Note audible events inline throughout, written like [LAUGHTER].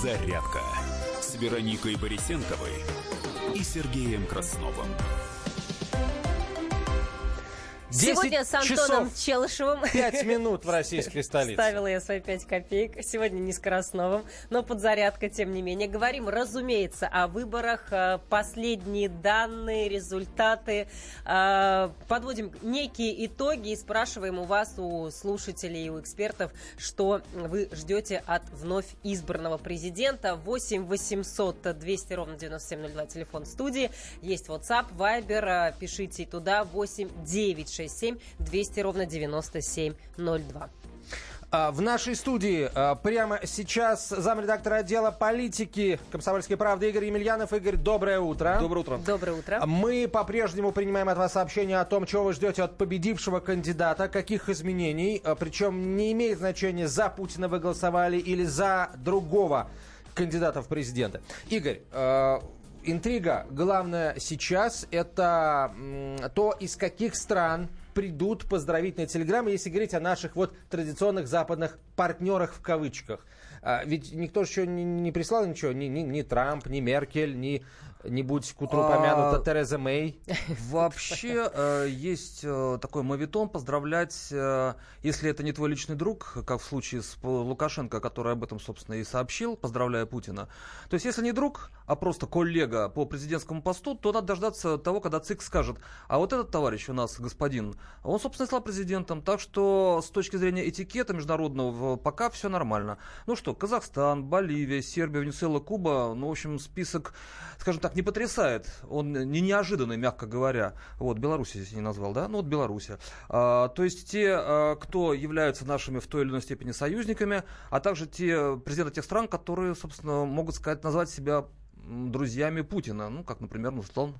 «Зарядка» с Вероникой Борисенковой и Сергеем Красновым. Сегодня с Антоном Челышевым. Пять минут в российской [LAUGHS] столице. Ставила я свои пять копеек. Сегодня не с Красновым, но подзарядка, тем не менее. Говорим, разумеется, о выборах. э, Последние данные, результаты. Э, Подводим некие итоги и спрашиваем у вас, у слушателей, у экспертов, что вы ждете от вновь избранного президента. 8 800 200 ровно 9702, телефон студии. Есть WhatsApp, Viber. э, Пишите туда 8 9 67 200 ровно 9702. А, В нашей студии а, прямо сейчас замредактора отдела политики «Комсомольской правды» Игорь Емельянов. Игорь, доброе утро. Доброе утро. Доброе утро. Мы по-прежнему принимаем от вас сообщения о том, чего вы ждете от победившего кандидата, каких изменений. А, Причем не имеет значения, за Путина вы голосовали или за другого кандидата в президенты. Игорь, э, интрига главная сейчас это то, из каких стран придут поздравительные телеграммы, если говорить о наших вот традиционных западных партнерах в кавычках. А, ведь никто еще не, не прислал ничего, ни, ни, ни Трамп, ни Меркель, ни, не будь к утру А, помянута Тереза Мэй. [LAUGHS] Вообще э, есть э, такой мовитон поздравлять, э, если это не твой личный друг, как в случае с Лукашенко, который об этом, собственно, и сообщил, поздравляя Путина. То есть, если не друг, а просто коллега по президентскому посту, то надо дождаться того, когда ЦИК скажет, а вот этот товарищ у нас, господин, он, собственно, стал президентом. Так что с точки зрения этикета международного пока все нормально. Ну что, Казахстан, Боливия, Сербия, Венесуэла, Куба, ну, в общем, список, скажем так, не потрясает. Он не неожиданный, мягко говоря. Вот, Беларусь здесь не назвал, да? Ну, вот Беларусь. А, то есть те, а, кто являются нашими в той или иной степени союзниками, а также те президенты тех стран, которые, собственно, могут сказать, назвать себя друзьями Путина. Ну, как, например, Нурсултан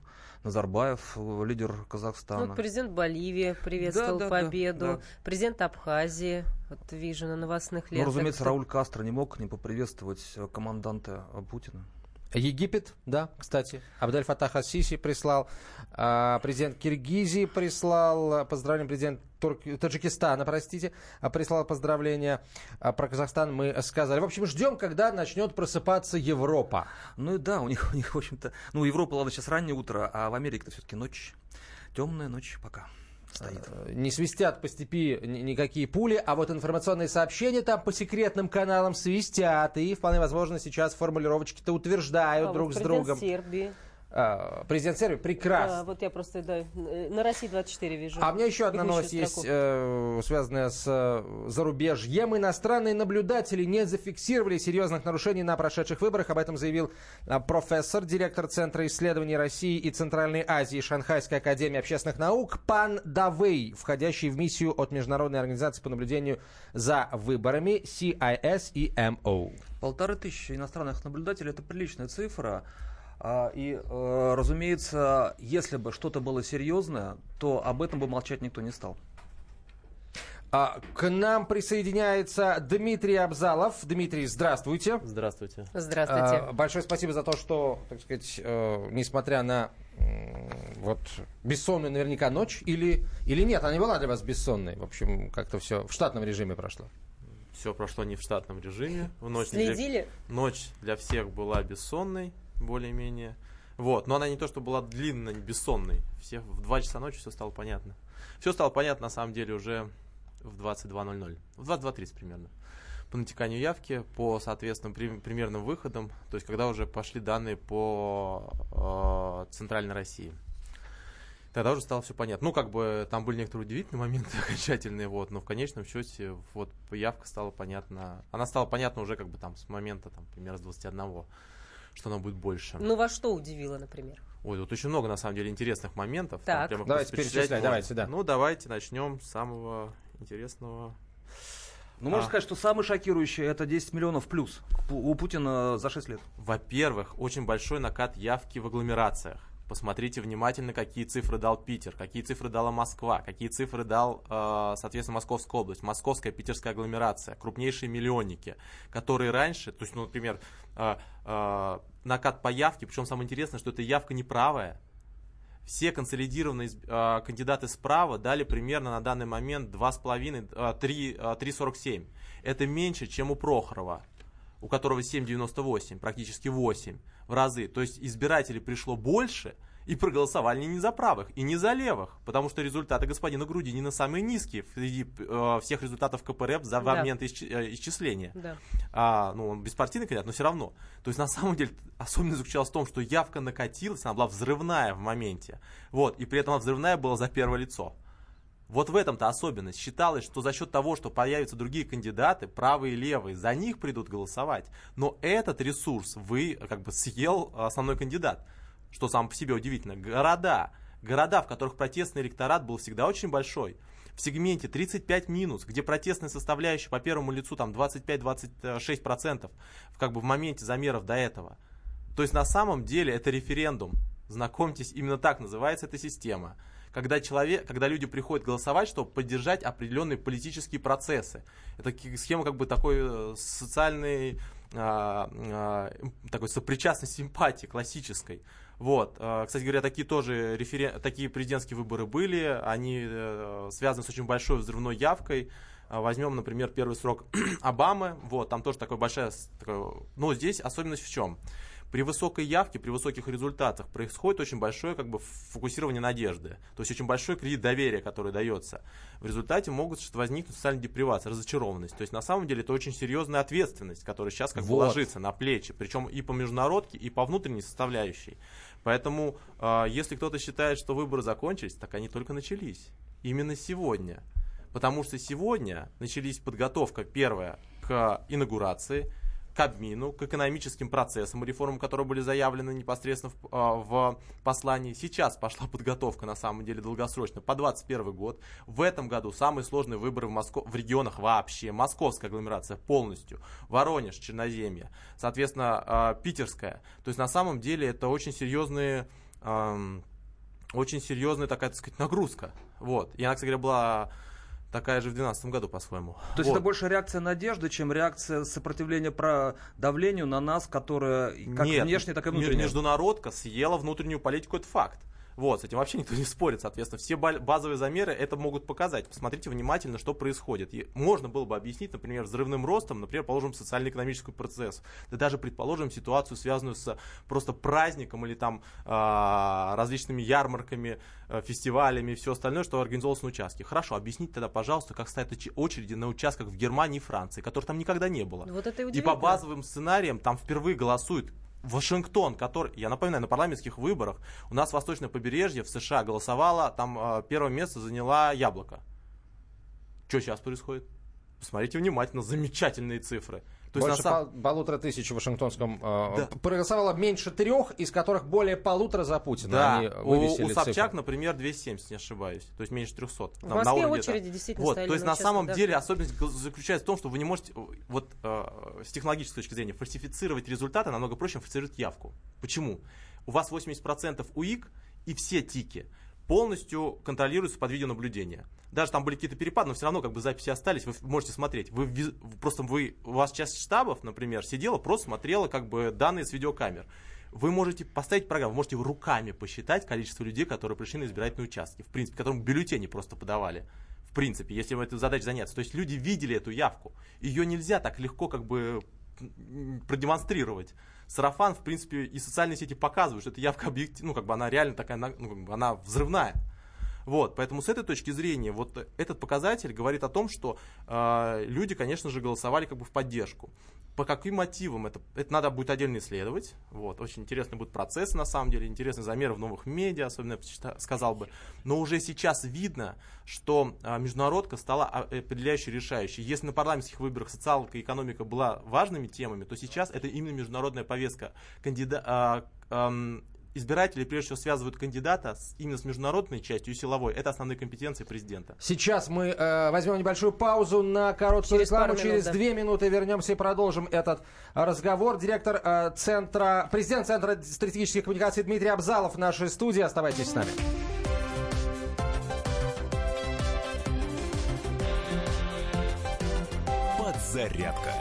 Назарбаев, лидер Казахстана. Ну, президент Боливии приветствовал Да, да, да, победу. да. Президент Абхазии, вот вижу на новостных Ну, лентах. разумеется, что- Рауль Кастро не мог не поприветствовать команданта Путина. Египет, да, кстати. Абдель Фатах Ассиси прислал. а, Президент Киргизии прислал поздравление. Президент Турк- Таджикистана, простите, а, прислал поздравления. А, Про Казахстан мы сказали. В общем, ждем, когда начнет просыпаться Европа. Ну да, у них, у них, в общем-то, ну, Европа, ладно, сейчас раннее утро, а в Америке-то все-таки ночь. Темная ночь пока стоит. Э, Не свистят по степи ни- никакие пули, а вот информационные сообщения там по секретным каналам свистят. И вполне возможно сейчас формулировочки-то утверждают А, друг вот с другом. Сербии. А, Президент Сербии прекрасно. Да, вот я просто да, э, на России 24 вижу. А у меня еще одна новость есть, строку. э, связанная с э, зарубежьем. Иностранные наблюдатели не зафиксировали серьезных нарушений на прошедших выборах. Об этом заявил э, профессор, директор Центра исследований России и Центральной Азии Шанхайской академии общественных наук Пан Давей, входящий в миссию от Международной организации по наблюдению за выборами CIS и MO. Полторы тысячи иностранных наблюдателей – это приличная цифра. А, И, э, разумеется, если бы что-то было серьезное, то об этом бы молчать никто не стал. А, К нам присоединяется Дмитрий Абзалов. Дмитрий, здравствуйте. Здравствуйте. Здравствуйте. А, Большое спасибо за то, что, так сказать, э, несмотря на вот бессонную наверняка ночь, или, или нет, она не была для вас бессонной. В общем, как-то все в штатном режиме прошло. Все прошло не в штатном режиме. В ночь для- Следили? Ночь для всех была бессонной, более-менее. Вот, но она не то, что была длинной, бессонной. Все в 2 часа ночи все стало понятно. Все стало понятно, на самом деле, уже в 22.00. В 22.30 примерно. По натеканию явки, по, соответственно, при- примерным выходам, то есть когда уже пошли данные по э, Центральной России. Тогда уже стало все понятно. Ну, как бы там были некоторые удивительные моменты [LAUGHS] окончательные, вот, но в конечном счете вот явка стала понятна. Она стала понятна уже как бы там с момента там примерно с 21, что она будет больше. Ну, вас что удивило, например? Ой, тут очень много на самом деле интересных моментов. Так. прямо Давайте перечислять давайте, да. Ну, давайте начнем с самого интересного. Ну, можно А. сказать, что самый шокирующий – это 10 миллионов плюс у Путина за 6 лет. Во-первых, очень большой накат явки в агломерациях. Посмотрите внимательно, какие цифры дал Питер, какие цифры дала Москва, какие цифры дал, э, соответственно, Московская область, Московская, Питерская агломерация, крупнейшие миллионники, которые раньше, то есть, ну, например, э, э, накат по явке, причем самое интересное, что эта явка неправая, все консолидированные э, кандидаты справа дали примерно на данный момент 2,5, э, 3, э, 3,47. Это меньше, чем у Прохорова. У которого 7,98, практически 8 в разы. То есть избирателей пришло больше – и проголосовали не за правых, и не за левых, потому что результаты господина Грудинина самые низкие среди э, всех результатов КПРФ за да. момент исч, э, исчисления. Да. А, ну, он беспартийный кандидат, но все равно. То есть, на самом деле, особенность заключалась в том, что явка накатилась, она была взрывная в моменте. Вот, и при этом она взрывная была за первое лицо. Вот в этом-то особенность. Считалось, что за счет того, что появятся другие кандидаты, правые и левые, за них придут голосовать. Но этот ресурс вы как бы съел основной кандидат что сам по себе удивительно, города, города, в которых протестный электорат был всегда очень большой, в сегменте 35 минус, где протестная составляющая по первому лицу там 25-26%, как бы в моменте замеров до этого. То есть на самом деле это референдум. Знакомьтесь, именно так называется эта система. Когда, человек, когда люди приходят голосовать, чтобы поддержать определенные политические процессы. Это схема как бы такой э, социальной а, а, такой сопричастности симпатии классической. Вот. Э, кстати говоря, такие тоже референ... такие президентские выборы были. Они э, связаны с очень большой взрывной явкой. Возьмем, например, первый срок [CLEARS THROAT] Обамы. Вот, там тоже такой большая... Такой... Но здесь особенность в чем? При высокой явке, при высоких результатах происходит очень большое как бы, фокусирование надежды. То есть очень большой кредит доверия, который дается. В результате могут возникнуть социальная депривация, разочарованность. То есть на самом деле это очень серьезная ответственность, которая сейчас как вот. бы ложится на плечи. Причем и по международке, и по внутренней составляющей. Поэтому э, если кто-то считает, что выборы закончились, так они только начались. Именно сегодня. Потому что сегодня начались подготовка первая к инаугурации, к к экономическим процессам, реформам, которые были заявлены непосредственно в, а, в послании. Сейчас пошла подготовка, на самом деле, долгосрочно, по 2021 год. В этом году самые сложные выборы в, Москве, в регионах вообще. Московская агломерация полностью, Воронеж, Черноземье, соответственно, а, Питерская. То есть, на самом деле, это очень серьезные очень серьезная такая, так сказать, нагрузка. Вот. И она, кстати говоря, была такая же в 2012 году, по-своему. То есть вот. это больше реакция надежды, чем реакция сопротивления про давлению на нас, которая как Нет, внешне, так и внутренне. Международка съела внутреннюю политику, это факт. Вот, с этим вообще никто не спорит, соответственно. Все базовые замеры это могут показать. Посмотрите внимательно, что происходит. И можно было бы объяснить, например, взрывным ростом, например, положим социально-экономический процесс. Да даже, предположим, ситуацию, связанную с просто праздником или там э, различными ярмарками, э, фестивалями и все остальное, что организовалось на участке. Хорошо, объясните тогда, пожалуйста, как стоят очереди на участках в Германии и Франции, которых там никогда не было. Вот это и, и по базовым сценариям там впервые голосуют Вашингтон, который, я напоминаю, на парламентских выборах у нас восточное побережье в США голосовало, там э, первое место заняла яблоко. Что сейчас происходит? Посмотрите внимательно, замечательные цифры. То Больше есть, на сам... полутора тысяч в Вашингтонском э, да. проголосовало меньше трех, из которых более полутора за Путина. Да, Они у, у Собчак, цифры. например, 270, не ошибаюсь. То есть меньше 300. В там, Москве на очереди да. действительно вот, То есть на самом да. деле особенность заключается в том, что вы не можете вот э, с технологической точки зрения фальсифицировать результаты намного проще, чем фальсифицировать явку. Почему? У вас 80% УИК и все тики полностью контролируются под видеонаблюдение. Даже там были какие-то перепады, но все равно как бы записи остались, вы можете смотреть. Вы просто вы, у вас часть штабов, например, сидела, просто смотрела как бы данные с видеокамер. Вы можете поставить программу, вы можете руками посчитать количество людей, которые пришли на избирательные участки, в принципе, которым бюллетени просто подавали. В принципе, если вы этой задачей заняться. То есть люди видели эту явку. Ее нельзя так легко как бы продемонстрировать сарафан, в принципе, и социальные сети показывают, что эта явка объективна, ну, как бы она реально такая, ну, как бы она взрывная. Вот, поэтому с этой точки зрения вот этот показатель говорит о том, что э, люди, конечно же, голосовали как бы в поддержку. По каким мотивам это, это надо будет отдельно исследовать. Вот, очень интересный будет процесс, на самом деле, интересный замер в новых медиа, особенно, я сказал бы. Но уже сейчас видно, что э, международка стала определяющей, решающей. Если на парламентских выборах социалка и экономика была важными темами, то сейчас это именно международная повестка. Кандида, э, избиратели прежде всего связывают кандидата с, именно с международной частью и силовой. Это основные компетенции президента. Сейчас мы э, возьмем небольшую паузу на короткую Через рекламу. Через да. две минуты вернемся и продолжим этот разговор. Директор э, центра, президент Центра стратегических коммуникаций Дмитрий Абзалов в нашей студии. Оставайтесь с нами. Подзарядка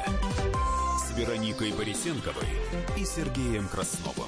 с Вероникой Борисенковой и Сергеем Красновым.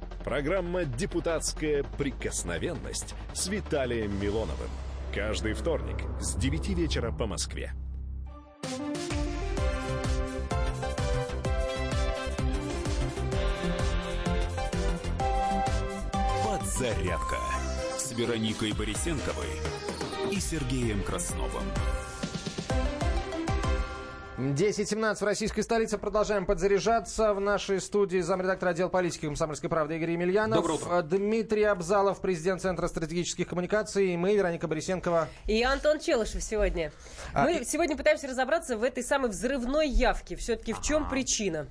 Программа «Депутатская прикосновенность» с Виталием Милоновым. Каждый вторник с 9 вечера по Москве. Подзарядка с Вероникой Борисенковой и Сергеем Красновым. 10.17 в российской столице. Продолжаем подзаряжаться. В нашей студии замредактор отдела политики комсомольской правды Игорь Емельянов. Доброе утро. Дмитрий Абзалов, президент Центра стратегических коммуникаций. И мы, Вероника Борисенкова. И Антон Челышев сегодня. А, Мы сегодня пытаемся разобраться в этой самой взрывной явке. Все-таки в чем причина?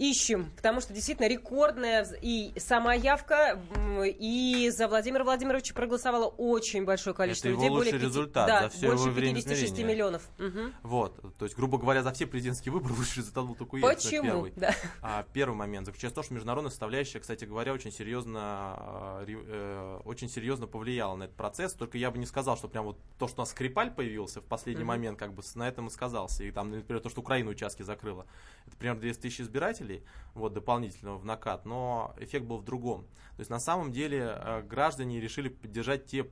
Ищем, потому что действительно рекордная и сама явка, и за Владимира Владимировича проголосовало очень большое количество Это его людей. лучший пяти- результат да, за всё больше его время 56 измерения. миллионов. Мгм. Вот, то есть, грубо говоря, за все президентские выборы [LAUGHS] лучший результат был только у Ельцина Почему? первый. Да. А первый момент заключается в том, что международная составляющая, кстати говоря, очень серьезно, ре- э, очень серьезно повлияла на этот процесс. Только я бы не сказал, что прям вот то, что у нас Скрипаль появился в последний момент, как бы на этом и сказался. И там, например, то, что Украина участки закрыла. Это примерно 200 тысяч избирателей, вот, дополнительно в накат. Но эффект был в другом. То есть, на самом деле, э, граждане решили поддержать те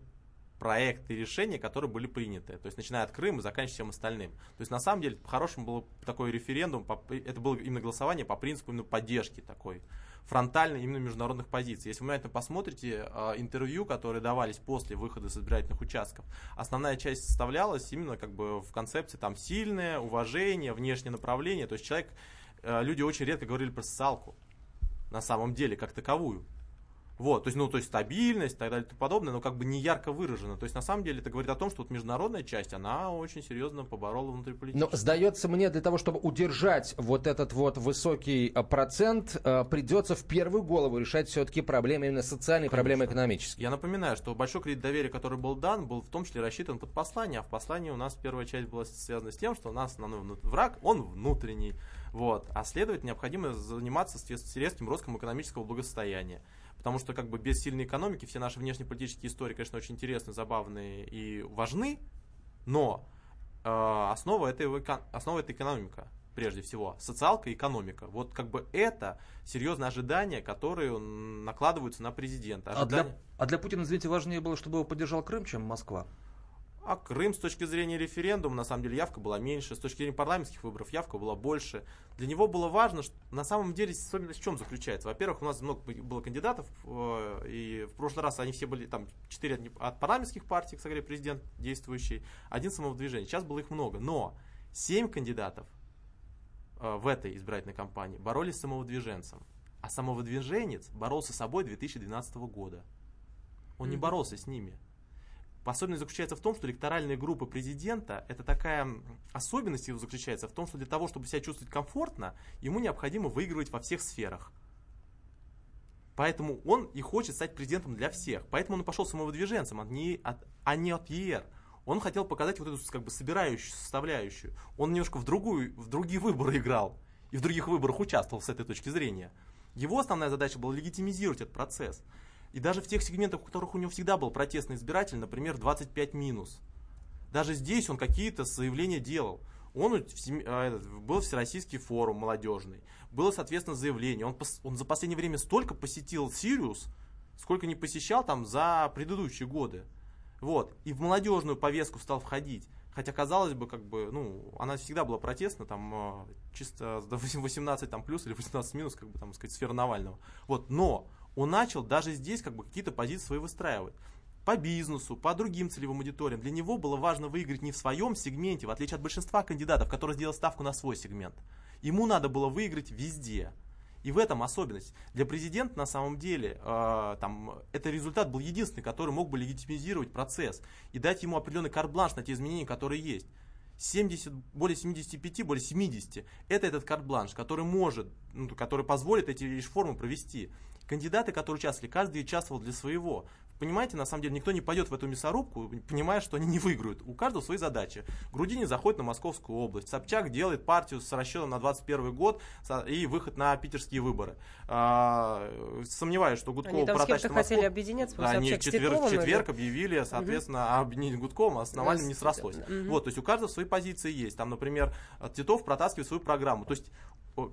проекты и решения, которые были приняты. То есть, начиная от Крыма заканчивая всем остальным. То есть, на самом деле, по-хорошему был такой референдум, это было именно голосование по принципу именно поддержки такой фронтальной именно международных позиций. Если вы внимательно посмотрите э, интервью, которые давались после выхода с избирательных участков, основная часть составлялась именно как бы в концепции там сильное, уважение, внешнее направление. То есть человек, люди очень редко говорили про социалку на самом деле, как таковую. Вот, то есть, ну, то есть стабильность и так далее и тому подобное, но как бы не ярко выражено. То есть, на самом деле, это говорит о том, что вот международная часть, она очень серьезно поборола внутриполитическую. Но сдается мне, для того, чтобы удержать вот этот вот высокий а, процент, а, придется в первую голову решать все-таки проблемы именно социальные, проблемы экономические. Я напоминаю, что большой кредит доверия, который был дан, был в том числе рассчитан под послание, а в послании у нас первая часть была связана с тем, что у нас основной вну- враг, он внутренний. Вот. А следовательно, необходимо заниматься резким ростом экономического благосостояния. Потому что как бы без сильной экономики все наши внешнеполитические истории, конечно, очень интересны, забавные и важны, но э, основа, это, его эко- основа это экономика прежде всего, социалка и экономика. Вот как бы это серьезные ожидания, которые накладываются на президента. А для, Ожидания- а для Путина, извините, важнее было, чтобы его поддержал Крым, чем Москва. А Крым с точки зрения референдума, на самом деле, явка была меньше. С точки зрения парламентских выборов явка была больше. Для него было важно, что на самом деле особенность в чем заключается. Во-первых, у нас много было кандидатов, э, и в прошлый раз они все были, там, четыре от, не- парламентских партий, кстати президент действующий, один самовыдвижение. Сейчас было их много, но семь кандидатов э, в этой избирательной кампании боролись с самовыдвиженцем. А самовыдвиженец боролся с собой 2012 года. Он не Мгм. боролся с ними. Особенность заключается в том, что электоральные группы президента, это такая особенность его заключается в том, что для того, чтобы себя чувствовать комфортно, ему необходимо выигрывать во всех сферах. Поэтому он и хочет стать президентом для всех. Поэтому он пошел самовыдвиженцем, а не от, а не от ЕР. Он хотел показать вот эту как бы собирающую составляющую. Он немножко в, другую, в другие выборы играл. И в других выборах участвовал с этой точки зрения. Его основная задача была легитимизировать этот процесс. И даже в тех сегментах, в которых у него всегда был протестный избиратель, например, 25 минус. Даже здесь он какие-то заявления делал. Он у- а, был Всероссийский форум молодежный. Было, соответственно, заявление. Он, он за последнее время столько посетил Сириус, сколько не посещал там за предыдущие годы. Вот. И в молодежную повестку стал входить. Хотя, казалось бы, как бы, ну, она всегда была протестна, там, э, чисто до 18 там, плюс или 18 минус, как бы, там, сказать, сфера Навального. Вот. Но он начал даже здесь, как бы, какие-то позиции свои выстраивать по бизнесу, по другим целевым аудиториям. Для него было важно выиграть не в своем сегменте, в отличие от большинства кандидатов, которые сделали ставку на свой сегмент. Ему надо было выиграть везде. И в этом особенность. Для президента на самом деле э, там, это результат был единственный, который мог бы легитимизировать процесс и дать ему определенный карт-бланш на те изменения, которые есть. 70, более 75, более 70 это этот карт-бланш, который может, ну, который позволит эти реформы провести. Кандидаты, которые участвовали, каждый участвовал для своего. понимаете, на самом деле никто не пойдет в эту мясорубку, понимая, что они не выиграют. У каждого свои задачи. Грудини заходит на Московскую область. Собчак делает партию с расчетом на 21 год и выход на питерские выборы. А, сомневаюсь, что Гудкова протащит Москву. хотели объединяться, Да, они в четверг, в четверг или- объявили, соответственно, объединить Гудковым, а с Навальным не срослось. Мгм. Вот, то есть у каждого свои позиции есть. Там, например, Титов протаскивает свою программу. То есть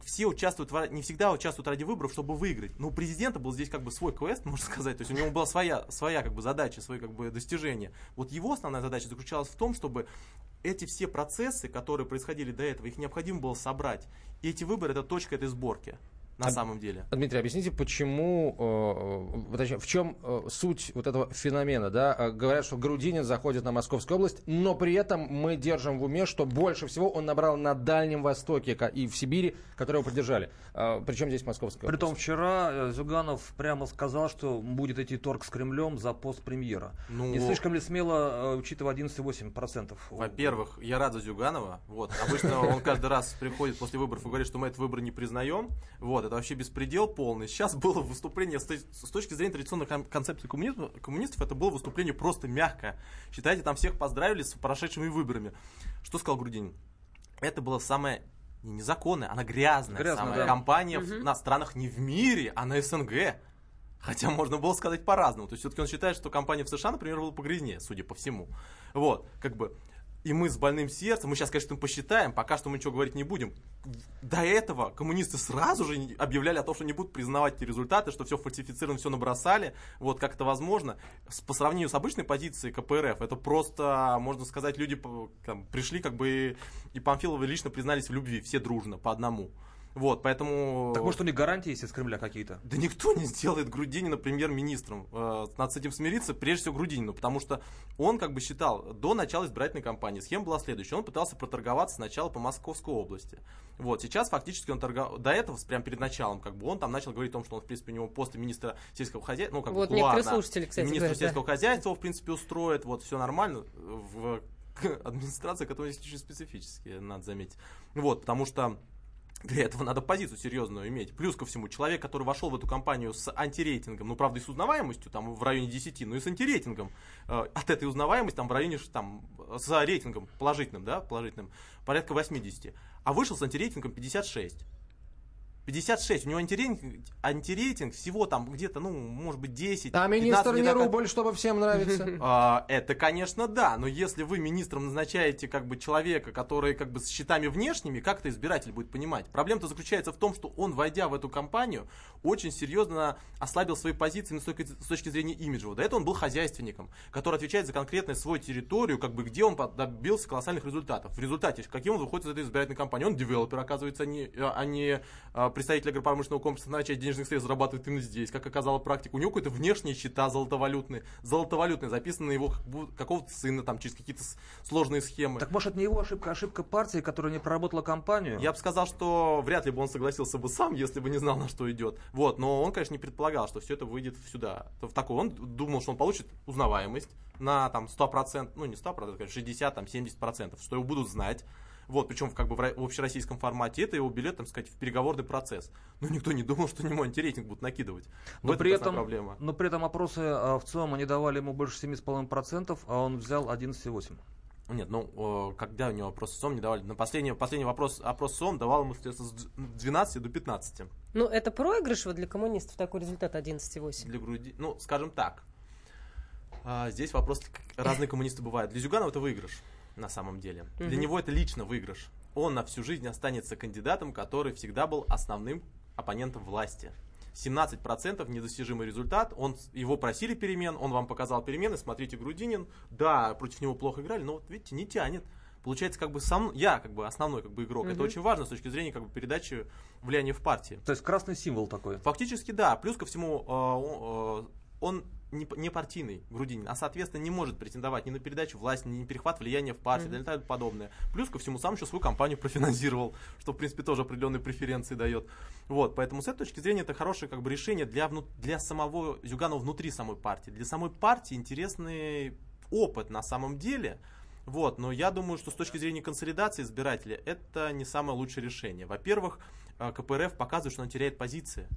все участвуют, не всегда участвуют ради выборов, чтобы выиграть. Но у президента был здесь как бы свой квест, [LAUGHS] можно сказать. То есть у него была своя, своя как бы задача, свои как бы достижения. Вот его основная задача заключалась в том, чтобы эти все процессы, которые происходили до этого, их необходимо было собрать. И эти выборы это точка этой сборки. На А- самом деле. Дмитрий, объясните, почему, э, э, точнее, в чем э, суть вот этого феномена, да? Э, Говорят, что Грудинин заходит на Московскую область, но при этом мы держим в уме, что больше всего он набрал на Дальнем Востоке и в Сибири, которые его поддержали. Э, Причем здесь Московская область? Притом вчера э, Зюганов прямо сказал, что будет идти торг с Кремлем за пост премьера. Ну, Не слишком ли смело, учитывая 11,8%? Во-первых, я рад за Зюганова. Вот. Обычно он каждый раз приходит после выборов и говорит, что мы этот выбор не признаем. Вот. Это вообще беспредел полный. Сейчас было выступление с, точки зрения традиционной кон- концепции коммунизма, коммунистов, это было выступление просто мягкое. Считайте, там всех поздравили с прошедшими выборами. Что сказал Грудинин? Это было самое не незаконная, она грязная, Грязная, самая да. компания в- на странах не в мире, а на СНГ. Хотя можно было сказать по-разному. То есть все-таки он считает, что компания в США, например, была погрязнее, судя по всему. Вот, как бы. И мы с больным сердцем, мы сейчас, конечно, посчитаем, пока что мы ничего говорить не будем. До этого коммунисты сразу же объявляли о том, что не будут признавать эти результаты, что все фальсифицировано, все набросали. Вот как это возможно. По сравнению с обычной позицией КПРФ, это просто, можно сказать, люди там, пришли как бы и Памфиловы лично признались в любви, все дружно, по одному. Вот, поэтому... Так может у них гарантии есть из Кремля какие-то? Да никто не сделает Грудинина премьер-министром. Э, Надо с этим смириться, прежде всего Грудинину, потому что он как бы считал до начала избирательной кампании. Схема была следующая. Он пытался проторговаться сначала по Московской области. Вот, сейчас фактически он торговал... До этого, прямо перед началом, как бы он там начал говорить о том, что он, в принципе, у него после министра сельского хозяйства, ну, как Вот бы некоторые кулуарно, слушатели, кстати, министр говорят, да. сельского хозяйства, его, в принципе, устроит, вот, все нормально. В администрации, которая есть очень специфические, надо заметить. Вот, потому что для этого надо позицию серьезную иметь. Плюс ко всему, человек, который вошел в эту компанию с антирейтингом, ну, правда, и с узнаваемостью, там, в районе 10, но и с антирейтингом, э, от этой узнаваемости, там, в районе, там, с рейтингом положительным, да, положительным, порядка 80, а вышел с антирейтингом 56. 56, у него антирейтинг, антирейтинг всего там где-то, ну, может быть, 10. А министр 15, не так рубль, чтобы всем нравится. [LAUGHS] а, Это, конечно, да, но если вы министром назначаете как бы человека, который как бы с счетами внешними, как это избиратель будет понимать? Проблема-то заключается в том, что он, войдя в эту компанию, очень серьезно ослабил свои позиции с точки, с точки зрения имиджевого. До этого он был хозяйственником, который отвечает за конкретную свою территорию, как бы где он добился колоссальных результатов. В результате, каким он выходит из этой избирательной кампании? Он девелопер, оказывается, а не, а не а, представитель агропромышленного комплекса, на часть денежных средств зарабатывает именно здесь, как оказала практика. У него какой-то внешние счета золотовалютные, золотовалютные, записаны на его какого-то сына там через какие-то сложные схемы. Так может это не его ошибка, а ошибка партии, которая не проработала кампанию? Я бы сказал, что вряд ли бы он согласился бы сам, если бы не знал, на что идет. Вот, но он, конечно, не предполагал, что все это выйдет сюда. В такой. Он думал, что он получит узнаваемость на там 100%, ну не 100%, конечно, 60, там 70%, что его будут знать. Вот, причем как бы в в общероссийском формате это его билет, так сказать, в переговорный процесс. Но никто не думал, что него антирейтинг будут накидывать. В Но этом при, этом, проблема. но при этом опросы а, в ЦИОМ они давали ему больше 7,5%, а он взял 11,8%. Нет, ну, когда у него вопрос СОМ не давали? На последний, последний вопрос, опрос СОМ давал ему, соответственно, с 12 до 15 Ну, это проигрыш вот для коммунистов, такой результат 11,8. для груди. Ну, скажем так, а, здесь вопрос, как разные коммунисты бывают. Для Зюганова это выигрыш, на самом деле. Для Мгм. него это лично выигрыш. Он на всю жизнь останется кандидатом, который всегда был основным оппонентом власти. 17% недостижимый результат. Он, его просили перемен, он вам показал перемены. Смотрите, Грудинин, да, против него плохо играли, но вот видите, не тянет. Получается, как бы сам я, как бы основной как бы игрок. Это Мгм. очень важно с точки зрения как бы передачи влияния в партии. То есть красный символ такой. Фактически да. Плюс ко всему, э, он, не, не партийный Грудинин, а соответственно не может претендовать ни на передачу власти, ни на перехват влияния в партии, Мгм. и тому подобное. Плюс ко всему, сам еще свою компанию профинансировал, что в принципе тоже определенные преференции дает. Вот, поэтому с этой точки зрения это хорошее как бы решение для, вну- для самого Зюганова внутри самой партии. Для самой партии интересный опыт на самом деле. Вот, но я думаю, что с точки зрения консолидации избирателя это не самое лучшее решение. Во-первых, э, КПРФ показывает, что он теряет позиции.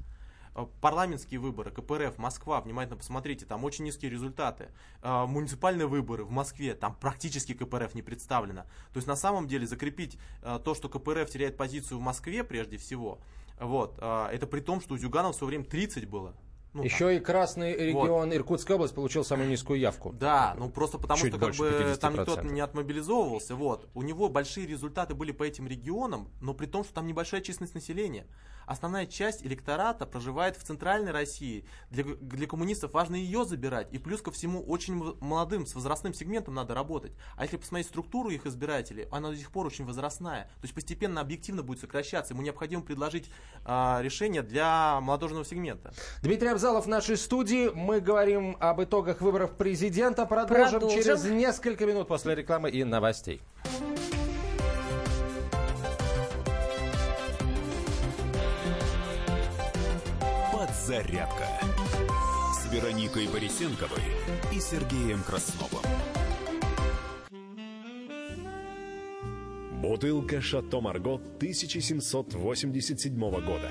Э, Парламентские выборы, КПРФ, Москва, внимательно посмотрите, там очень низкие результаты. Э, Муниципальные выборы в Москве, там практически КПРФ не представлено. То есть на самом деле закрепить э, то, что КПРФ теряет позицию в Москве прежде всего, вот, это при том, что у Зюганова в свое время 30 было. Ну, Еще и красный регион Иркутская область получил самую низкую явку. Да, ну просто потому Чуть что как бы 50%. там никто не отмобилизовывался. Вот. У него большие результаты были по этим регионам, но при том, что там небольшая численность населения. Основная часть электората проживает в центральной России. Для, для коммунистов важно ее забирать. И плюс ко всему очень молодым, с возрастным сегментом надо работать. А если посмотреть структуру их избирателей, она до сих пор очень возрастная. То есть постепенно, объективно будет сокращаться. Ему необходимо предложить а, решение для молодежного сегмента. Дмитрий Абзалов в нашей студии. Мы говорим об итогах выборов президента. Продолжим, Продолжим. через несколько минут после рекламы и новостей. Подзарядка с Вероникой Борисенковой и Сергеем Красновым. Бутылка «Шато Марго» 1787 года.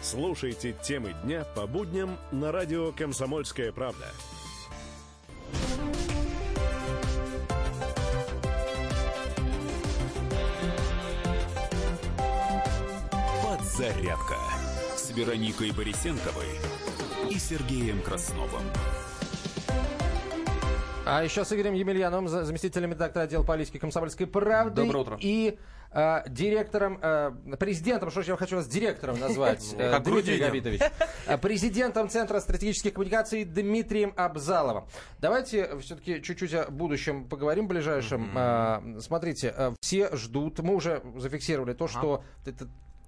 Слушайте темы дня по будням на радио «Комсомольская правда». Подзарядка с Вероникой Борисенковой и Сергеем Красновым. А еще с Игорем Емельяновым, за- заместителем редактора отдела политики комсомольской правды. Доброе утро. И э, директором, э, президентом, что ж я хочу вас директором назвать, [LAUGHS] э, Дмитрий. Габитович. Э, [LAUGHS] Президентом Центра стратегических коммуникаций Дмитрием Абзаловым. Давайте все-таки чуть-чуть о будущем поговорим ближайшем. Смотрите, э, все ждут, мы уже зафиксировали то, что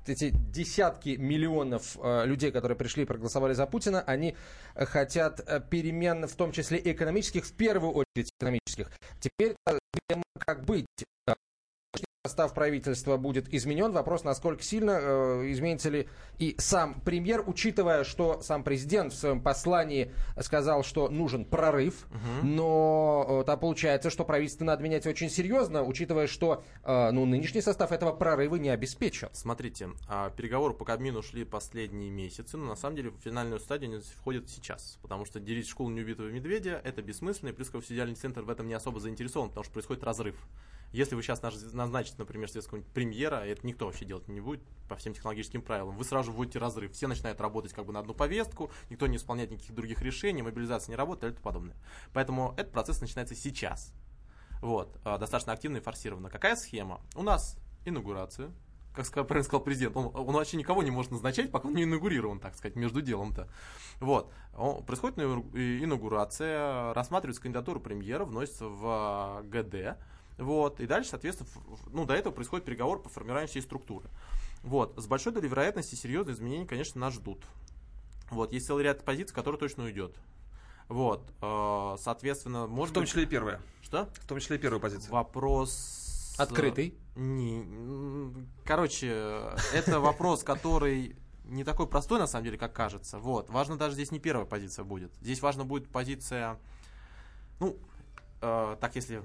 эти десятки миллионов э, людей, которые пришли и проголосовали за Путина, они хотят э, перемен, в том числе экономических, в первую очередь экономических. Теперь э, как быть. Состав правительства будет изменен. Вопрос, насколько сильно э, изменится ли и сам премьер, учитывая, что сам президент в своем послании сказал, что нужен прорыв. Но э, там получается, что правительство надо менять очень серьезно, учитывая, что э, ну, нынешний состав этого прорыва не обеспечен. Смотрите, а, переговоры по Кабмину шли последние месяцы, но на самом деле в финальную стадию они входят сейчас, потому что делить школу неубитого медведя это бессмысленно, и плюс ко всему, федеральный центр в этом не особо заинтересован, потому что происходит разрыв. Если вы сейчас наз- назначите, например, светского премьера, это никто вообще делать не будет по всем технологическим правилам, вы сразу вводите разрыв. Все начинают работать как бы на одну повестку, никто не исполняет никаких других решений, мобилизация не работает и тому подобное. Поэтому этот процесс начинается сейчас. Вот, а, достаточно активно и форсированно. Какая схема? У нас инаугурация, как правильно сказал президент, он, он вообще никого не может назначать, пока он не инаугурирован, так сказать, между делом-то. Вот. Происходит инаугурация, рассматривается кандидатура премьера, вносится в а, ГД, вот, и дальше, соответственно, ну, до этого происходит переговор по формированию всей структуры. Вот, с большой долей вероятности серьезные изменения, конечно, нас ждут. Вот, есть целый ряд позиций, который точно уйдет. Вот, э, соответственно, может В том быть... числе и первая. Что? В том числе и первая позиция. Вопрос... Открытый. Не, короче, это вопрос, который не такой простой, на самом деле, как кажется. Вот. Важно даже здесь не первая позиция будет. Здесь важна будет позиция, ну, э, так если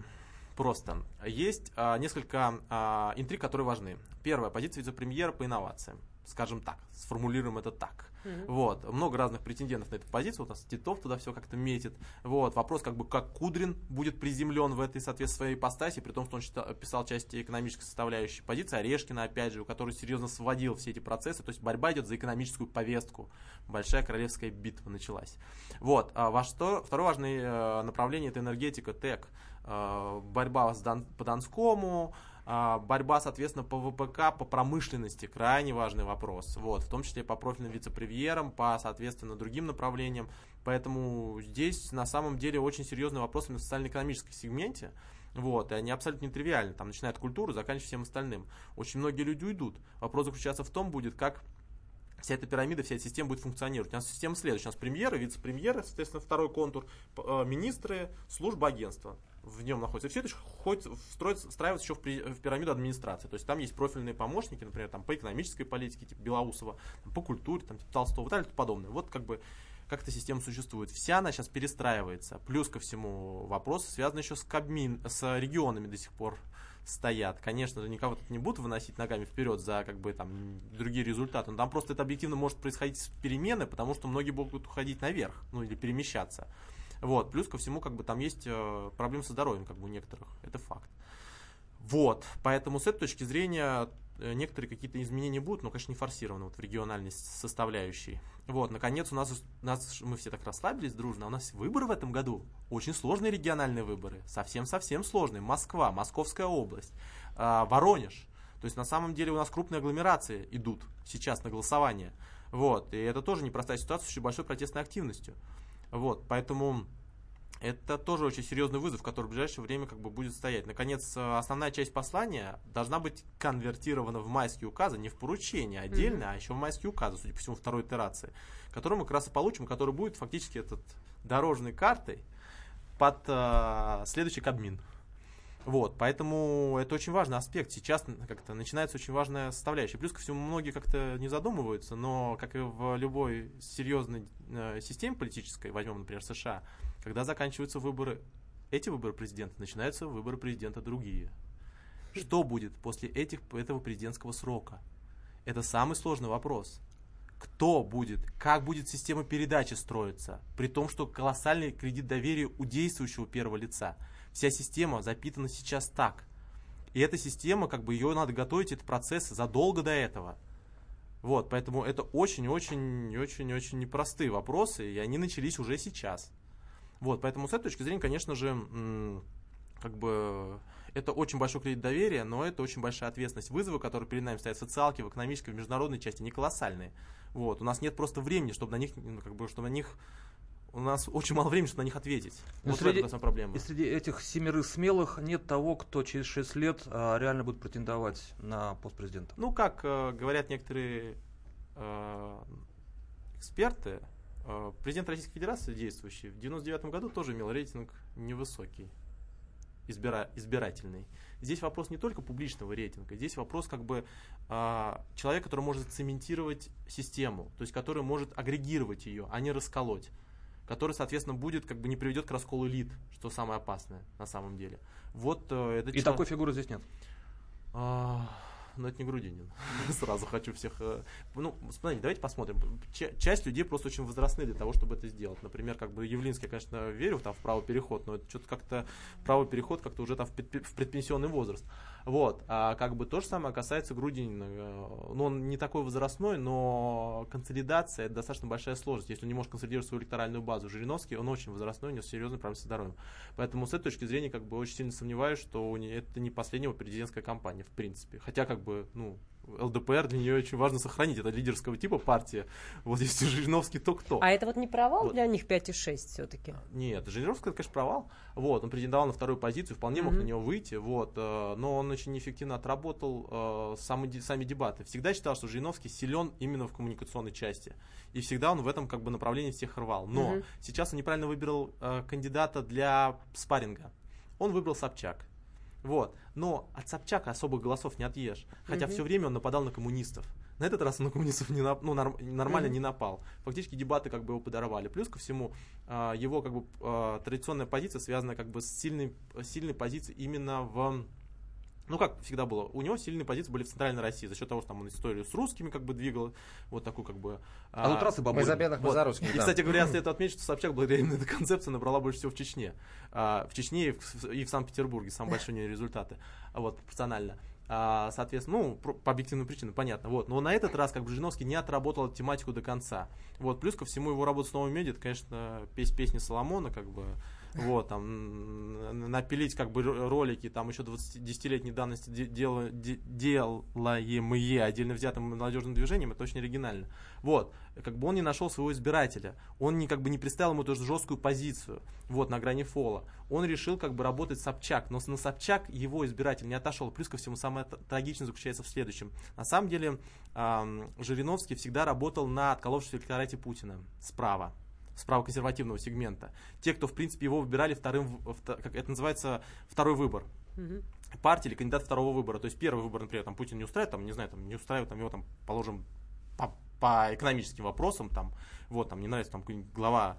просто. Есть э, несколько э, интриг, которые важны. Первая позиция вице-премьера по инновациям. Скажем так, сформулируем это так. Вот. Много разных претендентов на эту позицию. У нас Титов туда все как-то метит. Вот. Вопрос, как бы, как Кудрин будет приземлен в этой, соответственно, своей ипостаси, при том, что он считал- писал части экономической составляющей позиции. Орешкина, опять же, у которой серьезно сводил все эти процессы. То есть борьба идет за экономическую повестку. Большая королевская битва началась. Вот. А во что, второе важное э, направление это энергетика, ТЭК. Э, борьба с Дон- по Донскому, борьба, соответственно, по ВПК, по промышленности, крайне важный вопрос. Вот, в том числе по профильным вице-премьерам, по, соответственно, другим направлениям. Поэтому здесь на самом деле очень серьезный вопрос в социально-экономическом сегменте. Вот, и они абсолютно нетривиальны. Там начиная от культуры, заканчивая всем остальным. Очень многие люди уйдут. Вопрос заключается в том будет, как вся эта пирамида, вся эта система будет функционировать. У нас система следующая. У нас премьеры, вице-премьеры, соответственно, второй контур, э, министры, служба агентства. В нем находится. Все это еще входит, встроится, встраивается еще в, при- в пирамиду администрации. То есть там есть профильные помощники, например, там, по экономической политике, типа Белоусова, там, по культуре, там, типа Толстого и так далее и подобное. Вот как бы как эта система существует. Вся она сейчас перестраивается. Плюс ко всему вопросы связаны еще с, Кабмин, с регионами до сих пор стоят. Конечно же, никого тут не будут выносить ногами вперед за как бы там другие результаты. Но там просто это объективно может происходить перемены, потому что многие будут уходить наверх, ну или перемещаться. Вот. Плюс ко всему, как бы там есть э, проблемы со здоровьем, как бы у некоторых. Это факт. Вот. Поэтому с этой точки зрения э, некоторые какие-то изменения будут, но, конечно, не форсированы вот в региональной составляющей. Вот, наконец, у нас, у нас мы все так расслабились дружно, а у нас выборы в этом году. Очень сложные региональные выборы. Совсем-совсем сложные. Москва, Московская область, а, Воронеж. То есть, на самом деле, у нас крупные агломерации идут сейчас на голосование. Вот, и это тоже непростая ситуация с очень большой протестной активностью. Вот, поэтому это тоже очень серьезный вызов, который в ближайшее время как бы будет стоять. Наконец, э, основная часть послания должна быть конвертирована в майские указы, не в поручение отдельно, а еще в майские указы, судя по всему, второй итерации, которую мы как раз и получим, который будет фактически этот дорожной картой под э, следующий Кабмин. Вот, поэтому это очень важный аспект. Сейчас как-то начинается очень важная составляющая. Плюс ко всему, многие как-то не задумываются, но, как и в любой серьезной э, системе политической, возьмем, например, США, когда заканчиваются выборы, эти выборы президента, начинаются выборы президента другие. Что будет после этих, этого президентского срока? Это самый сложный вопрос. Кто будет, как будет система передачи строиться, при том, что колоссальный кредит доверия у действующего первого лица. Вся система запитана сейчас так. И эта система, как бы ее надо готовить, этот процесс задолго до этого. Вот, поэтому это очень-очень-очень-очень непростые вопросы, и они начались уже сейчас. Вот, поэтому с этой точки зрения, конечно же, как бы это очень большой кредит доверия, но это очень большая ответственность. Вызовы, которые перед нами стоят в социалке, в экономической, в международной части, не колоссальные. Вот, у нас нет просто времени, чтобы на них, ну, как бы, чтобы на них у нас очень мало времени, чтобы на них ответить. Но вот среди- основная проблема. И среди этих семерых смелых нет того, кто через 6 лет а, реально будет претендовать на пост президента. Ну, как э, говорят некоторые э, эксперты, э, президент Российской Федерации действующий в 99 году тоже имел рейтинг невысокий, избира- избирательный. Здесь вопрос не только публичного рейтинга, здесь вопрос как бы э, человека, который может цементировать систему, то есть который может агрегировать ее, а не расколоть который, соответственно, будет, как бы не приведет к расколу элит, что самое опасное на самом деле. Вот э, это И чел- такой фигуры здесь нет. а, ну, это не Грудинин. [LAUGHS] Сразу хочу всех... э, Ну, смотрите, давайте посмотрим. Ча- часть людей просто очень возрастные для того, чтобы это сделать. Например, как бы Явлинский, конечно, верю там, в правый переход, но это что-то как-то... Правый переход как-то уже там в, предпе- в предпенсионный возраст. Вот. А как бы то же самое касается Грудинина. Э, Ну, он не такой возрастной, но консолидация – это достаточно большая сложность. Если он не может консолидировать свою электоральную базу. Жириновский, он очень возрастной, у него серьезные проблемы со здоровьем. Поэтому с этой точки зрения как бы очень сильно сомневаюсь, что это не последняя президентская кампания, в принципе. Хотя как бы, ну, ЛДПР для нее очень важно сохранить. Это лидерского типа партия. Вот если [LAUGHS] Жириновский, то кто? А это вот не провал Вот. для них 5,6 все-таки? Нет, Жириновский, это, конечно, провал. Вот, он претендовал на вторую позицию, вполне мог Мгм. на него выйти, вот, э, но он очень неэффективно отработал э, самы, де- сами дебаты. Всегда считал, что Жириновский силен именно в коммуникационной части. И всегда он в этом как бы направлении всех рвал. Но Мгм. сейчас он неправильно выбрал э, кандидата для спарринга. Он выбрал Собчак. Вот. Но от Собчака особых голосов не отъешь. Хотя Мгм. все время он нападал на коммунистов. На этот раз он на коммунистов не нап- ну, норм- нормально Мгм. не напал. Фактически дебаты как бы его подорвали. Плюс ко всему, а, его как бы а, традиционная позиция связана как бы с сильной, сильной позицией именно в ну, как всегда было, у него сильные позиции были в Центральной России, за счет того, что там он историю с русскими как бы двигал, вот такую как бы... А тут раз и Мы за бедных, мы Вот. за русских. И, да. кстати говоря, следует [LAUGHS] отметить, что Собчак благодаря именно этой концепции набрала больше всего в Чечне. А, в Чечне и в, и в Санкт-Петербурге. Самые большие у нее результаты. А, Вот, пропорционально. А, соответственно, ну, по объективным причинам, понятно. Вот. Но на этот раз, как бы, Жириновский не отработал эту тематику до конца. Вот. Плюс ко всему его работа с новыми медиа, это, конечно, петь песни Соломона, как бы, вот, там, напилить как бы ролики, там, еще 20-10-летней давности де- дела- де- делаемые отдельно взятым молодежным движением, это очень оригинально. Вот, как бы он не нашел своего избирателя, он не, как бы не представил ему тоже жесткую позицию, вот, на грани фола. Он решил как бы работать Собчак, но на Собчак его избиратель не отошел. Плюс ко всему, самое трагичное заключается в следующем. На самом деле, Жириновский всегда работал на отколовшемся электорате Путина справа справа консервативного сегмента. Те, кто, в принципе, его выбирали вторым, как это называется, второй выбор. Мгм. Партия или кандидат второго выбора. То есть первый выбор, например, там Путин не устраивает, там, не знаю, там, не устраивает там, его, там, положим, по, по экономическим вопросам, там, вот, там, не нравится, там, глава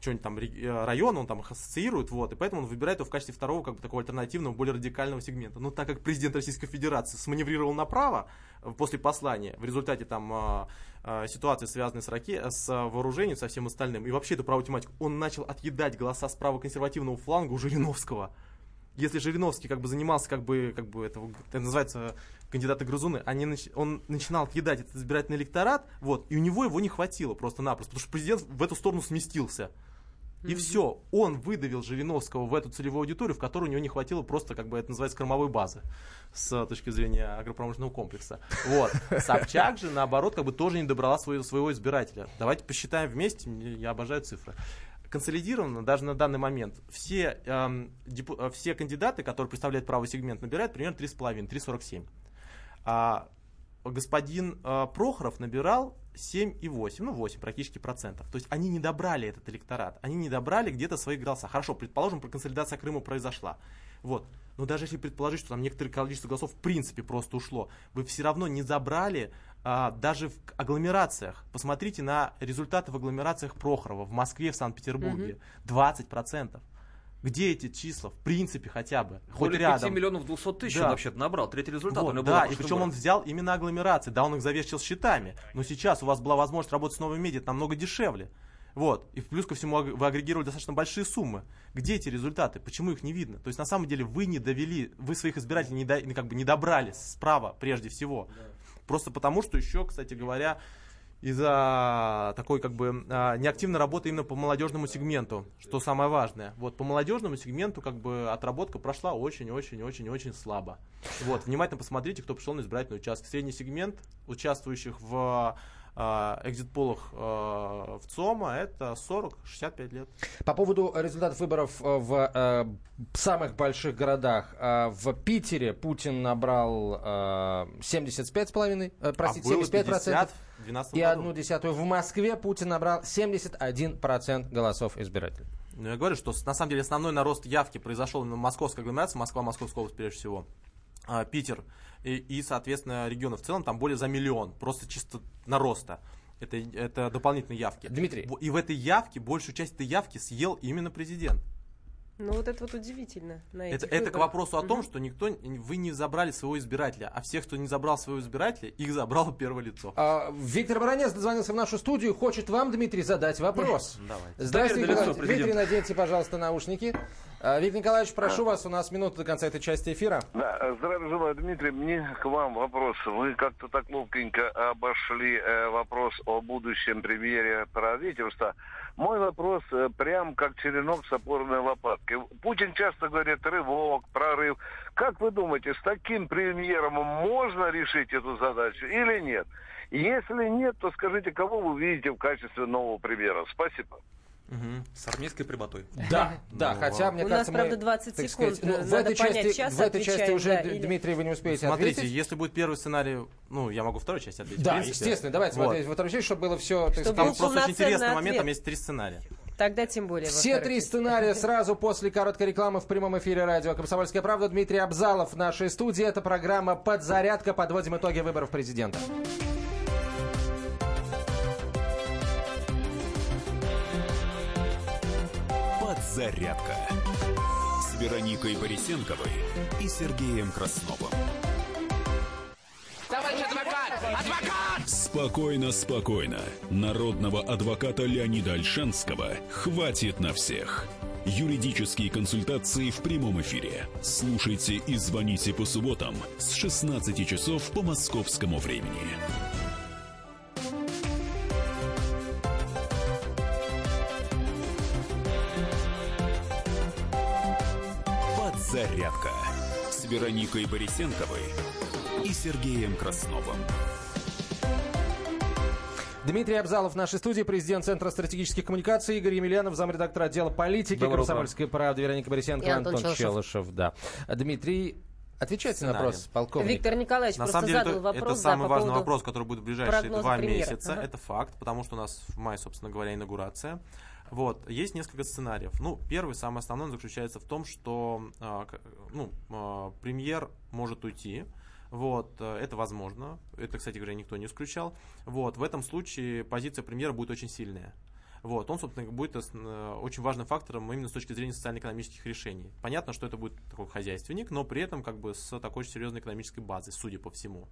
что-нибудь там э, района, он там их ассоциирует, вот, и поэтому он выбирает его в качестве второго, как бы, такого альтернативного, более радикального сегмента. Но так как президент Российской Федерации сманеврировал направо э, после послания, в результате там э, ситуации, связанной с, раке... с вооружением, со всем остальным, и вообще эту правую тематику, он начал отъедать голоса справа консервативного фланга у Жириновского. Если Жириновский как бы занимался, как бы, как бы это, это называется кандидаты грызуны, они, он начинал кидать этот избирательный электорат, вот, и у него его не хватило просто-напросто, потому что президент в эту сторону сместился. И все, он выдавил Жириновского в эту целевую аудиторию, в которой у него не хватило просто, как бы это называется, кормовой базы с точки зрения агропромышленного комплекса. Вот. Собчак же, наоборот, как бы тоже не добрала своего, своего избирателя. Давайте посчитаем вместе, я обожаю цифры. Консолидированно, даже на данный момент, все, эм, депу- э, все кандидаты, которые представляют правый сегмент, набирают примерно 3,5, 3,47. А господин э, Прохоров набирал 7,8, ну 8 практически процентов. То есть они не добрали этот электорат, они не добрали где-то своих голоса. Хорошо, предположим, консолидация Крыма произошла. Вот. Но даже если предположить, что там некоторое количество голосов в принципе просто ушло, вы все равно не забрали а, даже в агломерациях. Посмотрите на результаты в агломерациях Прохорова в Москве, в Санкт-Петербурге. 20%. Где эти числа? В принципе, хотя бы. Хоть Более рядом. 5 миллионов 200 тысяч Да. он вообще-то набрал. Третий результат Вот, у него да, был и причем он взял именно агломерации, да, он их завещал счетами. Но сейчас у вас была возможность работать с новыми медиа намного дешевле. Вот. И плюс ко всему вы агрегировали достаточно большие суммы. Где эти результаты? Почему их не видно? То есть на самом деле вы не довели, вы своих избирателей не, до- как бы не добрали справа прежде всего. Просто потому, что еще, кстати говоря, из-за такой как бы а, неактивной работы именно по молодежному сегменту, что самое важное. Вот по молодежному сегменту как бы отработка прошла очень-очень-очень-очень слабо. Вот, внимательно посмотрите, кто пришел на избирательный участок. Средний сегмент участвующих в экзит-полах а, в ЦОМа это 40-65 лет. По поводу результатов выборов э, в э, самых больших городах. Э, в Питере Путин набрал э, 75,5%, э, простите, а было 75% 50 в 12 и одну десятую. В Москве Путин набрал 71% голосов избирателей. Ну, я говорю, что на самом деле основной нарост явки произошел в московской агломерации, Москва, Московская область прежде всего, а, Питер и, и, соответственно, регионы в целом, там более за миллион, просто чисто нароста. Это, это дополнительные явки. Дмитрий. И в этой явке, большую часть этой явки съел именно президент. Ну вот это вот удивительно. На Это, это к вопросу о том, Мгм. что никто, вы не забрали своего избирателя, а всех, кто не забрал своего избирателя, их забрало первое лицо. А, Виктор Баранец дозвонился в нашу студию. Хочет вам, Дмитрий, задать вопрос. Давайте. Здравствуйте, лицо Николай. Дмитрий, наденьте, пожалуйста, наушники. А, Виктор Николаевич, прошу вас, у нас минута до конца этой части эфира. Да, э, здравия желаю, Дмитрий. Мне к вам вопрос. Вы как-то так ловкенько обошли э, вопрос о будущем премьере правительства. Мой вопрос э, прям как черенок с опорной лопаткой. Путин часто говорит рывок, прорыв. Как вы думаете, с таким премьером можно решить эту задачу или нет? Если нет, то скажите, кого вы видите в качестве нового премьера? Спасибо. Мгм. С армейской прямотой. [LAUGHS] Да, да, Ну, хотя, мне У кажется, нас, правда, мы, 20 так секунд, сказать, ну, в надо этой понять, части, в этой части уже, да, или- Дмитрий, вы не успеете Смотрите, ответить. если будет первый сценарий, ну, я могу вторую часть ответить. в Да, естественно, давайте Вот. вот. во второй части, чтобы было все... Чтобы Там был просто очень интересный момент, там ответ. есть три сценария. Тогда тем более. Все три сценария [LAUGHS] сразу после короткой рекламы в прямом эфире радио «Комсомольская правда». Дмитрий Абзалов в нашей студии. Это программа «Подзарядка». Подводим итоги выборов президента. Подзарядка с Вероникой Борисенковой и Сергеем Красновым. Спокойно, спокойно. Народного адвоката Леонида Альшанского хватит на всех. Юридические консультации в прямом эфире. Слушайте и звоните по субботам с 16 часов по московскому времени. «Зарядка» с Вероникой Борисенковой и Сергеем Красновым. Дмитрий Абзалов в нашей студии, президент Центра стратегических коммуникаций, Игорь Емельянов, замредактор отдела политики Доброе «Комсомольской правды», Вероника Борисенко, И Антон Антон, Челышев. Челышев. Да. Дмитрий, отвечайте на вопрос полковника. Виктор Николаевич На просто самом деле, задал это, вопрос это да, самый по важный вопрос, который будет в ближайшие два премьера. месяца. Ага. Это факт, потому что у нас в мае, собственно говоря, инаугурация. Вот, есть несколько сценариев. Ну, первый, самый основной, заключается в том, что а, ну, а, премьер может уйти. Вот, э, это возможно. Это, кстати говоря, никто не исключал. Вот, в этом случае позиция премьера будет очень сильная. Вот, он, собственно, будет ос- э, очень важным фактором именно с точки зрения социально-экономических решений. Понятно, что это будет такой хозяйственник, но при этом как бы с такой серьезной экономической базой, судя по всему.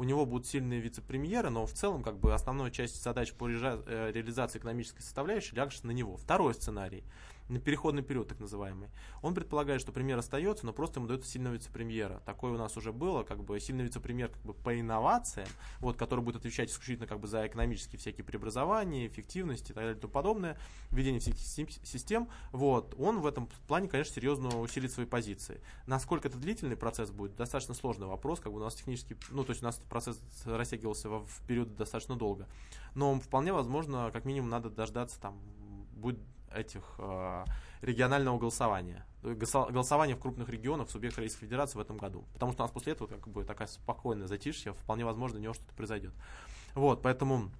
У него будут сильные вице-премьеры, но в целом как бы основная часть задач по э, реализации экономической составляющей ляжет на него. Второй сценарий на переходный период, так называемый. Он предполагает, что премьер остается, но просто ему дают сильного вице-премьера. Такое у нас уже было, как бы сильный вице-премьер как бы по инновациям, вот, который будет отвечать исключительно как бы за экономические всякие преобразования, эффективность и так далее и тому подобное, введение сим- систем. Вот, он в этом плане, конечно, серьезно усилит свои позиции. Насколько это длительный процесс будет, достаточно сложный вопрос, как бы у нас технически, ну, то есть у нас процесс растягивался во- в период достаточно долго. Но вполне возможно, как минимум, надо дождаться там будет этих э, регионального голосования. Голосование в крупных регионах в субъектах Российской Федерации в этом году. Потому что у нас после этого как бы такая спокойная затишье, вполне возможно, у него что-то произойдет. Вот, поэтому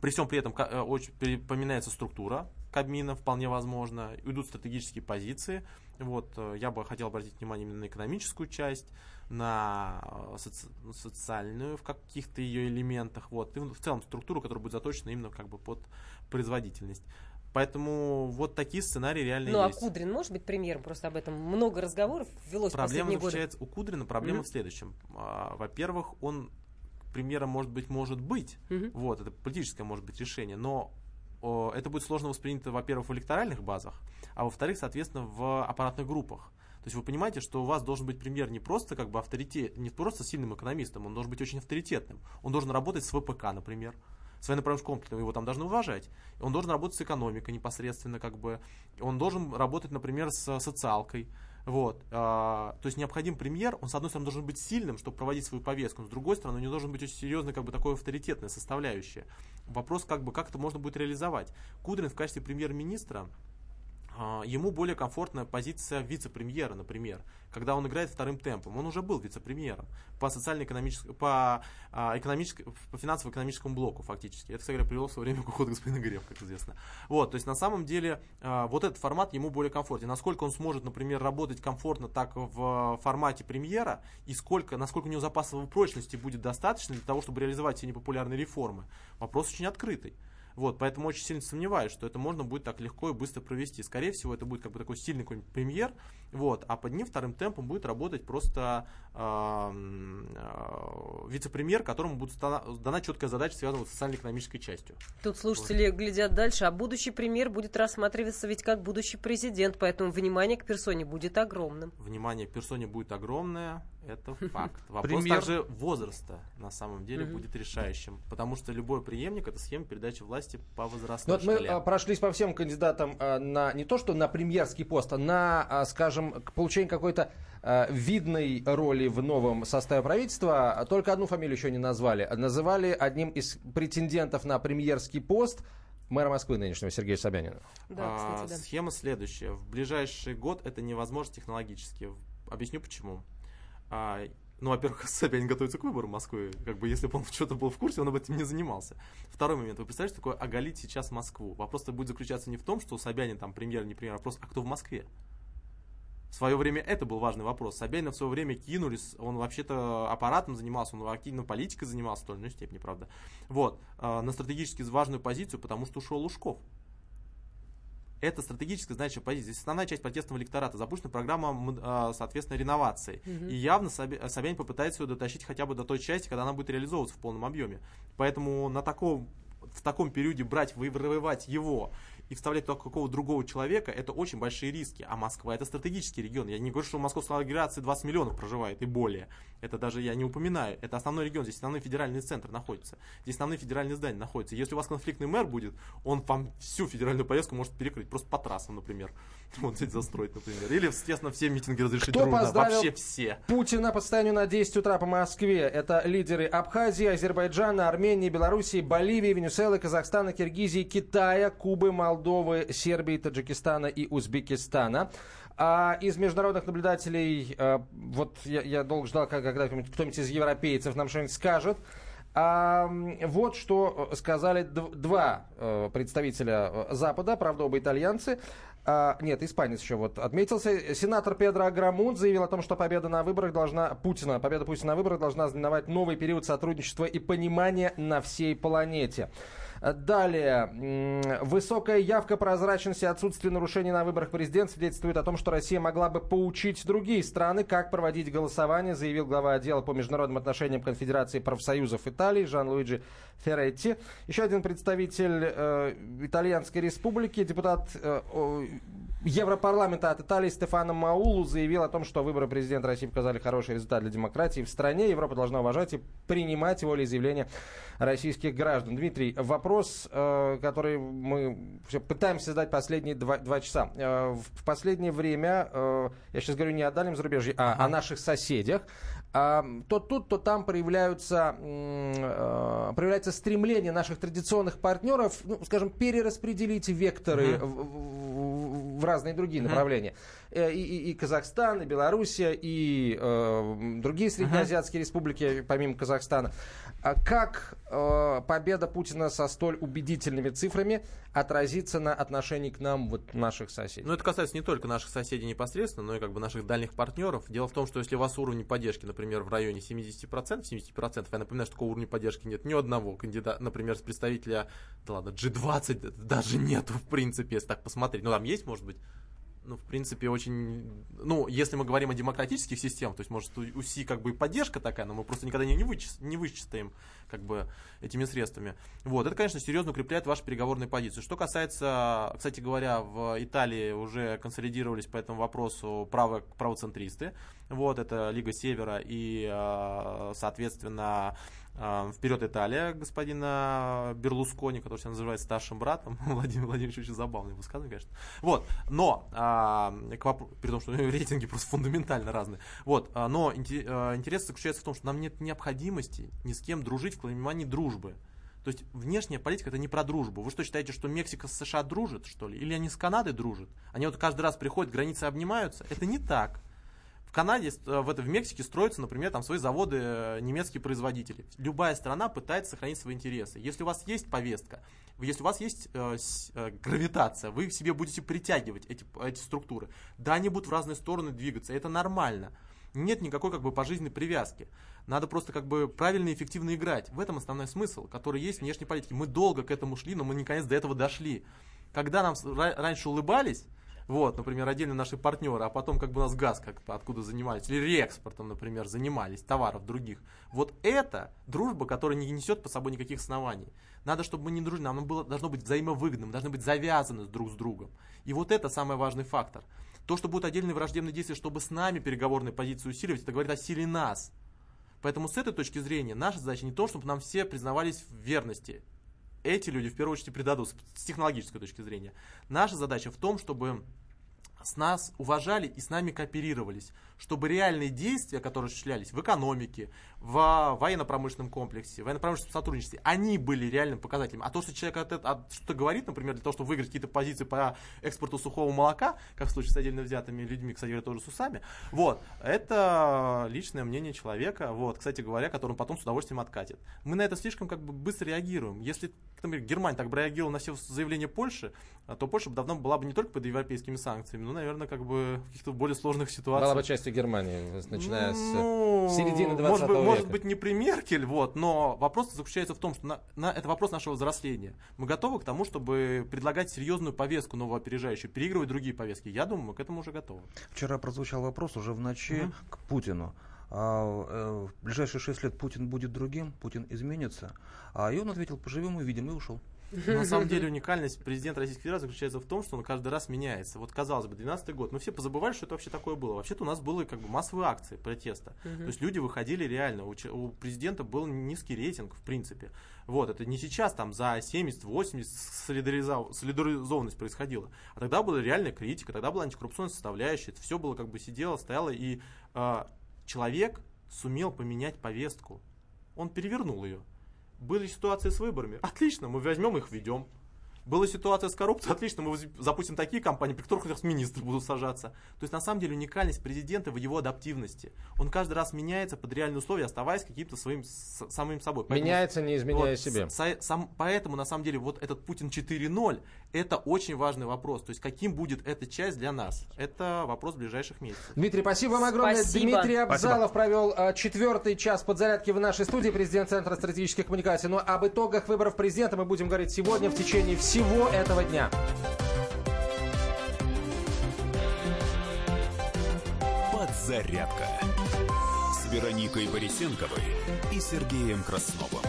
при всем при этом э, очень поменяется структура Кабмина, вполне возможно, уйдут стратегические позиции. Вот, э, я бы хотел обратить внимание именно на экономическую часть, на соци- ну, социальную в каких-то ее элементах, вот, и в целом структуру, которая будет заточена именно как бы под производительность. Поэтому вот такие сценарии реально Ну, а есть. Кудрин может быть премьером? Просто об этом много разговоров велось в Проблема последние годы. у Кудрина, проблема Мгм. в следующем. А, Во-первых, он премьером может быть, может быть, Мгм. вот, это политическое может быть решение, но о, это будет сложно воспринято, во-первых, в электоральных базах, а во-вторых, соответственно, в аппаратных группах. То есть вы понимаете, что у вас должен быть премьер не просто как бы авторитет, не просто сильным экономистом, он должен быть очень авторитетным. Он должен работать с ВПК, например, с военно-промышленным его там должны уважать. Он должен работать с экономикой непосредственно, как бы. Он должен работать, например, с социалкой. Вот. а, то есть необходим премьер, он, с одной стороны, должен быть сильным, чтобы проводить свою повестку, но с другой стороны, у него должен быть очень серьезный, как бы, такой авторитетная составляющая. Вопрос, как бы, как это можно будет реализовать. Кудрин в качестве премьер-министра ему более комфортная позиция вице-премьера, например, когда он играет вторым темпом. Он уже был вице-премьером по социально-экономическому, по, а, экономической- по финансово-экономическому блоку фактически. Это, кстати говоря, привело в свое время к уходу господина Греф, как известно. Вот, то есть на самом деле а, вот этот формат ему более комфортен. Насколько он сможет, например, работать комфортно так в формате премьера и сколько, насколько у него запасов прочности будет достаточно для того, чтобы реализовать все непопулярные реформы, вопрос очень открытый. Вот, поэтому очень сильно сомневаюсь, что это можно будет так легко и быстро провести. Скорее всего, это будет как бы такой сильный какой-нибудь премьер, вот, а под ним вторым темпом будет работать просто эм, э, вице-премьер, которому будет дана, дана четкая задача, связанная с социально-экономической частью. Тут слушатели глядят дальше, а будущий премьер будет рассматриваться ведь как будущий президент, поэтому внимание к персоне будет огромным. Внимание к персоне будет огромное, это [LAUGHS] факт. Вопрос также возраста на самом деле будет решающим, потому что любой преемник это схема передачи власти по Ну, возрастной вот мы шкале. а, прошлись по всем кандидатам а, на не то что на премьерский пост, а на, а, скажем, к получению какой-то видной роли в новом составе правительства. Только одну фамилию еще не назвали. Называли одним из претендентов на премьерский пост мэра Москвы нынешнего Сергея Собянина. Да, кстати, да. Схема следующая. В ближайший год это невозможно технологически. Объясню почему. А, ну, во-первых, [LAUGHS] Собянин готовится к выбору Москвы. Как бы, если бы он что-то был в курсе, он об этом не занимался. Второй момент. Вы представляете, такое оголить сейчас Москву? Вопрос-то будет заключаться не в том, что Собянин там премьер, не премьер, а вопрос, а кто в Москве? В свое время это был важный вопрос. Собянина в свое время кинулись, он вообще-то аппаратом занимался, он активно политикой занимался в той или иной степени, правда. Вот, а, на стратегически важную позицию, потому что ушел Лужков. Это стратегическая значимая позиция. Здесь основная часть протестного электората. Запущена программа, а, соответственно, реновации. И явно Соби- Собянин попытается ее дотащить хотя бы до той части, когда она будет реализовываться в полном объеме. Поэтому на таком, в таком периоде брать, вырывать его и вставлять туда какого другого человека, это очень большие риски. А Москва это стратегический регион. Я не говорю, что в московской агломерации 20 миллионов проживает и более. Это даже я не упоминаю. Это основной регион, здесь основной федеральный центр находится. Здесь основные федеральные здания находятся. Если у вас конфликтный мэр будет, он вам всю федеральную повестку может перекрыть, просто по трассам, например. [LAUGHS] Вот здесь застроить, например. Или, естественно, все митинги разрешить Кто трудно. поздравил Вообще все. Путина по состоянию на 10 утра по Москве. Это лидеры Абхазии, Азербайджана, Армении, Белоруссии, Боливии, Венесуэлы, Казахстана, Киргизии, Китая, Кубы, Молдовы, Сербии, Таджикистана и Узбекистана. А из международных наблюдателей, э, вот я, я долго ждал, когда кто-нибудь из европейцев нам что-нибудь скажет. А, вот что сказали дв- два э, представителя э, Запада, правда, оба итальянцы. А, нет, испанец еще вот отметился. Сенатор Педро Аграмун заявил о том, что победа на выборах должна Путина, победа Путина на выборах должна знаменовать новый период сотрудничества и понимания на всей планете. Далее. Высокая явка, прозрачность и отсутствие нарушений на выборах президента свидетельствует о том, что Россия могла бы поучить другие страны, как проводить голосование, заявил глава отдела по международным отношениям Конфедерации профсоюзов Италии Жан-Луиджи Ферретти. Еще один представитель э, Итальянской республики, депутат э, Европарламента от Италии Стефано Маулу заявил о том, что выборы президента России показали хороший результат для демократии в стране. Европа должна уважать и принимать волеизъявления российских граждан. Дмитрий, вопрос, э, который мы всё пытаемся задать последние два, два часа. Э, в последнее время, э, я сейчас говорю не о дальнем зарубежье, а о наших соседях, то тут, то там проявляются, проявляется стремление наших традиционных партнеров, ну, скажем, перераспределить векторы в, в- разные другие направления. Э, И, и- и Казахстан, и Белоруссия, и э, другие среднеазиатские республики, помимо Казахстана. А как э, победа Путина со столь убедительными цифрами отразится на отношении к нам, вот наших соседей? Но это касается не только наших соседей непосредственно, но и как бы наших дальних партнеров. Дело в том, что если у вас уровень поддержки, например, в районе 70%, 70%, я напоминаю, что такого уровня поддержки нет ни одного кандидата, например, с представителя, да ладно, G20 даже нету, в принципе, если так посмотреть. Ну, там есть, может быть, ну, в принципе, очень... Ну, если мы говорим о демократических системах, то есть, может, у Си как бы поддержка такая, но мы просто никогда не, вычис... не вычистаем как бы этими средствами. Вот, это, конечно, серьезно укрепляет вашу переговорную позицию. Что касается, кстати говоря, в Италии уже консолидировались по этому вопросу право, правоцентристы. Вот, это Лига Севера и, э, соответственно, Вперед Италия господина Берлускони, который сейчас называется старшим братом. [LAUGHS] Владимир Владимирович очень забавный высказывание, конечно. Вот, но, а, при том, что [LAUGHS] рейтинги просто фундаментально разные. Вот, а, но а, интерес заключается в том, что нам нет необходимости ни с кем дружить в понимании дружбы. То есть внешняя политика это не про дружбу. Вы что считаете, что Мексика с США дружат, что ли? Или они с Канадой дружат? Они вот каждый раз приходят, границы обнимаются? Это не так. Канаде, э, в, это, в Мексике строятся, например, там свои заводы э, немецкие производители. Любая страна пытается сохранить свои интересы. Если у вас есть повестка, если у вас есть э, э, гравитация, вы к себе будете притягивать эти, эти структуры. Да, они будут в разные стороны двигаться, это нормально. Нет никакой как бы пожизненной привязки. Надо просто как бы правильно и эффективно играть. В этом основной смысл, который есть в внешней политике. Мы долго к этому шли, но мы наконец до этого дошли. Когда нам раньше улыбались, вот, например, отдельно наши партнеры, а потом как бы у нас газ как-то откуда занимались, или реэкспортом, например, занимались, товаров других. Вот это дружба, которая не несет по собой никаких оснований. Надо, чтобы мы не дружили, нам было, должно быть взаимовыгодным, мы должны быть завязаны друг с другом. И вот это самый важный фактор. То, что будут отдельные враждебные действия, чтобы с нами переговорные позиции усиливать, это говорит о силе нас. Поэтому с этой точки зрения наша задача не то, чтобы нам все признавались в верности. Эти люди в первую очередь и предадут с с технологической точки зрения. Наша задача в том, чтобы с нас уважали и с нами кооперировались, чтобы реальные действия, которые осуществлялись в экономике, в военно-промышленном комплексе, в военно-промышленном сотрудничестве, они были реальным показателем. А то, что человек от этого- от- что-то говорит, например, для того, чтобы выиграть какие-то позиции по экспорту сухого молока, как в случае с отдельно взятыми людьми, кстати говоря, тоже с усами, вот, это личное мнение человека, вот, кстати говоря, который он потом с удовольствием откатит. Мы на это слишком как бы быстро реагируем. Если, например, Германия так бы реагировала на все заявления Польши, то Польша бы давно была бы не только под европейскими санкциями, но, наверное, как бы в каких-то более сложных ситуациях. Была бы частью Германии, начиная с Ну, середины 20 может века. может быть, не при Меркель, вот, но вопрос заключается в том, что на, на- это вопрос нашего взросления. Мы готовы к тому, чтобы предлагать серьезную повестку новоопережающую, переигрывать другие повестки. Я думаю, мы к этому уже готовы. Вчера прозвучал вопрос уже в ночи к Путину. А, э, в ближайшие шесть лет Путин будет другим, Путин изменится. А и он ответил, поживем увидим, и ушел. На самом деле [LAUGHS] уникальность президента Российской Федерации заключается в том, что он каждый раз меняется. Вот казалось бы, 12 год, мы все позабывали, что это вообще такое было. Вообще-то у нас были как бы массовые акции протеста. То есть люди выходили реально. У, у президента был низкий рейтинг, в принципе. Вот, это не сейчас там за 70-80 солидаризованность происходила. А тогда была реальная критика, тогда была антикоррупционная составляющая. Это все было как бы сидело, стояло, и э, человек сумел поменять повестку. Он перевернул ее. Были ситуации с выборами. Отлично, мы возьмем их, введем. Была ситуация с коррупцией, [LAUGHS] отлично, мы запустим такие компании, при которых министры будут сажаться. То есть, на самом деле, уникальность президента в его адаптивности. Он каждый раз меняется под реальные условия, оставаясь каким-то своим с, самим собой. Поэтому, меняется, не изменяя вот, себе. С, сам, поэтому, на самом деле, вот этот Путин 4.0, это очень важный вопрос. То есть, каким будет эта часть для нас? Это вопрос ближайших месяцев. Дмитрий, спасибо вам огромное. Спасибо. Дмитрий Абзалов спасибо. провел а, четвертый час подзарядки в нашей студии, президент Центра стратегических коммуникаций. Но об итогах выборов президента мы будем говорить сегодня в течение всего этого дня. Подзарядка с Вероникой Борисенковой и Сергеем Красновым.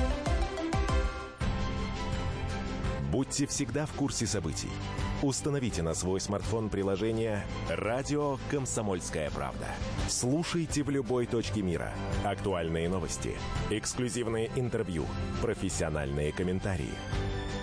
Будьте всегда в курсе событий. Установите на свой смартфон приложение «Радио Комсомольская правда». Слушайте в любой точке мира. Актуальные новости, эксклюзивные интервью, профессиональные комментарии –